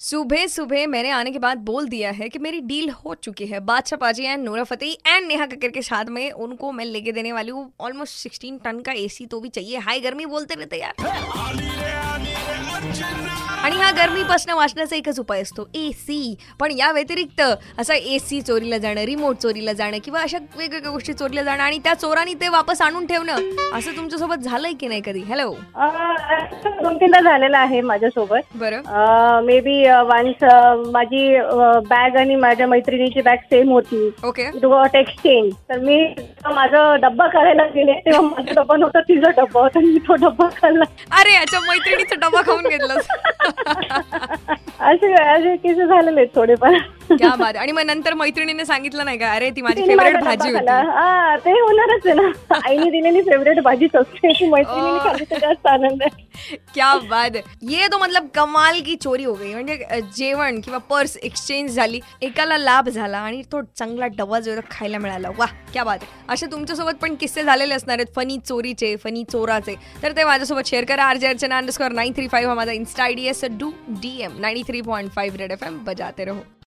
सुबह सुबह मैंने आने के बाद बोल दिया है कि मेरी डील हो चुकी है। Badshah paaji and Nora Fatehi and Neha Kakkar के साथ में उनको मैं लेके देने वाली हूँ। ऑलमोस्ट सिक्सटीन टन का एसी तो भी चाहिए। हाई गर्मी बोलते रहते यार। आणि हा गरमीपासून वाचण्याचा एकच उपाय असतो ए सी पण या व्यतिरिक्त असा ए सी चोरीला जाणं रिमोट चोरीला जाणं किंवा अशा वेगवेगळ्या गोष्टी चोरीला जाणं आणि त्या चोरांनी ते वापस आणून ठेवणं असं तुमच्यासोबत झालंय की नाही कधी? हॅलो दोन तीनदा झालेलं आहे माझ्यासोबत. बरं. मे बी वन्स माझी बॅग आणि माझ्या मैत्रिणीची बॅग सेम होती. ओके गॉट एक्सचेंज तर मी माझा डब्बा करायला गेले तेव्हा माझा डब्बा नव्हता तिचा डब्बा होता मी तो डब्बा खाल्ला. अरे याच्या मैत्रिणीचा डबा खाऊन घेतलं असे असे केसेस झालेले आहेत थोडेफार. क्या बात आणि मग नंतर मैत्रिणीने सांगितलं नाही का? अरे ती माझी तिने फेवरेट माझा भाजी. होती. हा ते होणारच आहे ना. आईने दिलेली फेवरेट भाजीच असते. ती मैत्रिणीने ओ. खाल्ली तर जास्त आनंद आहे. क्या बात है. ये तो मतलब कमाल की चोरी हो गई. म्हणजे अ, जेवण किंवा पर्स एक्सचेंज झाली एकाला लाभ झाला आणि तो चांगला डबा जो खायला मिळाला. वा क्या बात असे तुमच्यासोबत पण किस्से झालेले असणार आहेत. फनी चोरीचे फनी चोराचे. तर ते माझ्यासोबत शेअर करा. RJ Archana underscore nine three five हा माझा insta I D S two D M ninety three point five red F M बजाते रहो.